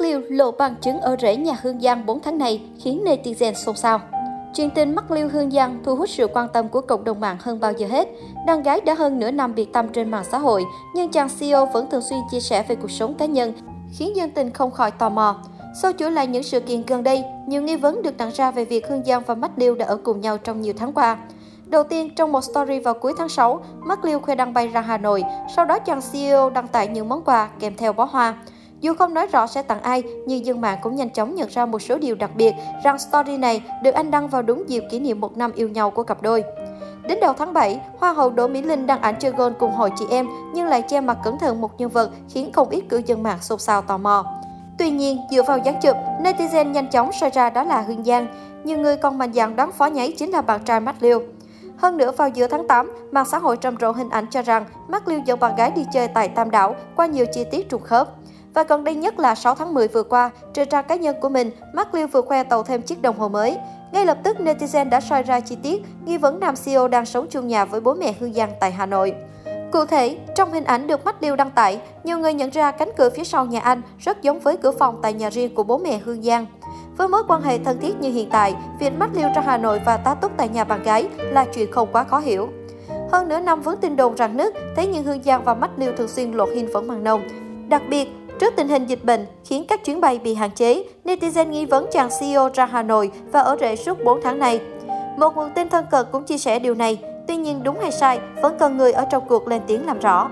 liêu lộ bằng chứng ở rễ nhà Hương Giang 4 tháng này khiến netizen xôn xao. Chuyện tình mắc liêu Hương Giang thu hút sự quan tâm của cộng đồng mạng hơn bao giờ hết. Đàn gái đã hơn nửa năm biệt tâm trên mạng xã hội, nhưng chàng CEO vẫn thường xuyên chia sẻ về cuộc sống cá nhân, khiến dân tình không khỏi tò mò. Sau chuỗi lại những sự kiện gần đây, nhiều nghi vấn được đặt ra về việc Hương Giang và Mắt Liêu đã ở cùng nhau trong nhiều tháng qua. Đầu tiên, trong một story vào cuối tháng 6, Mắt Liêu khoe đăng bay ra Hà Nội, sau đó chàng CEO đăng tải những món quà kèm theo bó hoa. Dù không nói rõ sẽ tặng ai, nhưng dân mạng cũng nhanh chóng nhận ra một số điều đặc biệt rằng story này được anh đăng vào đúng dịp kỷ niệm một năm yêu nhau của cặp đôi. Đến đầu tháng 7, Hoa hậu Đỗ Mỹ Linh đăng ảnh chơi golf cùng hội chị em nhưng lại che mặt cẩn thận một nhân vật khiến không ít cư dân mạng xôn xao tò mò. Tuy nhiên, dựa vào dáng chụp, netizen nhanh chóng soi ra đó là Hương Giang. Nhiều người còn mạnh dạn đoán phó nháy chính là bạn trai Matt Liêu. Hơn nữa, vào giữa tháng 8, mạng xã hội trầm rộ hình ảnh cho rằng Matt Liêu dẫn bạn gái đi chơi tại Tam Đảo qua nhiều chi tiết trùng khớp. Và gần đây nhất là 6 tháng 10 vừa qua, trên trang cá nhân của mình, Mark Liu vừa khoe tàu thêm chiếc đồng hồ mới. Ngay lập tức, netizen đã soi ra chi tiết nghi vấn nam CEO đang sống chung nhà với bố mẹ Hương Giang tại Hà Nội. Cụ thể, trong hình ảnh được Mắt Liêu đăng tải, nhiều người nhận ra cánh cửa phía sau nhà anh rất giống với cửa phòng tại nhà riêng của bố mẹ Hương Giang. Với mối quan hệ thân thiết như hiện tại, việc Mắt Liêu ra Hà Nội và tá túc tại nhà bạn gái là chuyện không quá khó hiểu. Hơn nửa năm vướng tin đồn rằng nước, thế nhưng Hương Giang và Mắt Liêu thường xuyên lột hình vẫn màng nồng. Đặc biệt, Trước tình hình dịch bệnh khiến các chuyến bay bị hạn chế, netizen nghi vấn chàng CEO ra Hà Nội và ở rễ suốt 4 tháng này. Một nguồn tin thân cận cũng chia sẻ điều này, tuy nhiên đúng hay sai vẫn cần người ở trong cuộc lên tiếng làm rõ.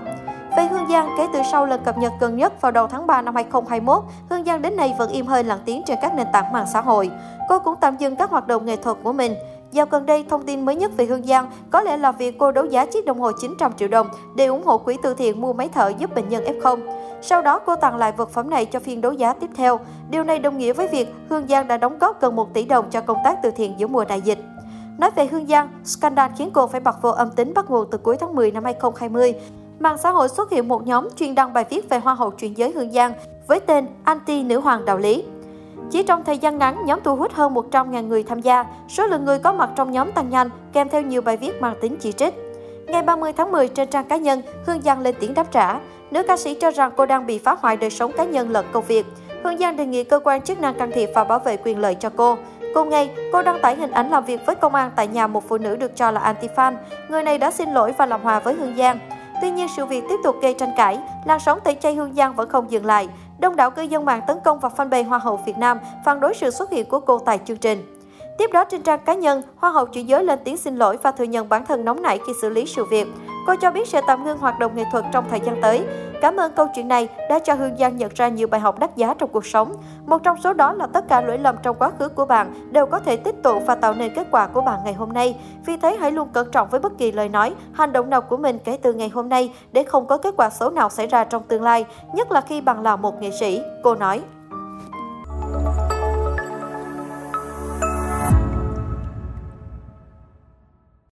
Về Hương Giang, kể từ sau lần cập nhật gần nhất vào đầu tháng 3 năm 2021, Hương Giang đến nay vẫn im hơi lặng tiếng trên các nền tảng mạng xã hội. Cô cũng tạm dừng các hoạt động nghệ thuật của mình. Dạo gần đây, thông tin mới nhất về Hương Giang có lẽ là việc cô đấu giá chiếc đồng hồ 900 triệu đồng để ủng hộ quỹ từ thiện mua máy thở giúp bệnh nhân F0. Sau đó, cô tặng lại vật phẩm này cho phiên đấu giá tiếp theo. Điều này đồng nghĩa với việc Hương Giang đã đóng góp gần 1 tỷ đồng cho công tác từ thiện giữa mùa đại dịch. Nói về Hương Giang, scandal khiến cô phải bật vô âm tính bắt nguồn từ cuối tháng 10 năm 2020. Mạng xã hội xuất hiện một nhóm chuyên đăng bài viết về Hoa hậu truyền giới Hương Giang với tên Anti Nữ Hoàng Đạo Lý. Chỉ trong thời gian ngắn, nhóm thu hút hơn 100.000 người tham gia. Số lượng người có mặt trong nhóm tăng nhanh, kèm theo nhiều bài viết mang tính chỉ trích. Ngày 30 tháng 10 trên trang cá nhân, Hương Giang lên tiếng đáp trả. Nữ ca sĩ cho rằng cô đang bị phá hoại đời sống cá nhân lẫn công việc. Hương Giang đề nghị cơ quan chức năng can thiệp và bảo vệ quyền lợi cho cô. Cùng ngày, cô đăng tải hình ảnh làm việc với công an tại nhà một phụ nữ được cho là anti-fan. Người này đã xin lỗi và làm hòa với Hương Giang. Tuy nhiên, sự việc tiếp tục gây tranh cãi. Làn sóng tẩy chay Hương Giang vẫn không dừng lại. Đông đảo cư dân mạng tấn công vào fanpage Hoa hậu Việt Nam phản đối sự xuất hiện của cô tại chương trình. Tiếp đó trên trang cá nhân, Hoa hậu chuyển giới lên tiếng xin lỗi và thừa nhận bản thân nóng nảy khi xử lý sự việc. Cô cho biết sẽ tạm ngưng hoạt động nghệ thuật trong thời gian tới. Cảm ơn câu chuyện này đã cho Hương Giang nhận ra nhiều bài học đắt giá trong cuộc sống. Một trong số đó là tất cả lỗi lầm trong quá khứ của bạn đều có thể tích tụ và tạo nên kết quả của bạn ngày hôm nay. Vì thế hãy luôn cẩn trọng với bất kỳ lời nói, hành động nào của mình kể từ ngày hôm nay để không có kết quả xấu nào xảy ra trong tương lai, nhất là khi bạn là một nghệ sĩ, cô nói.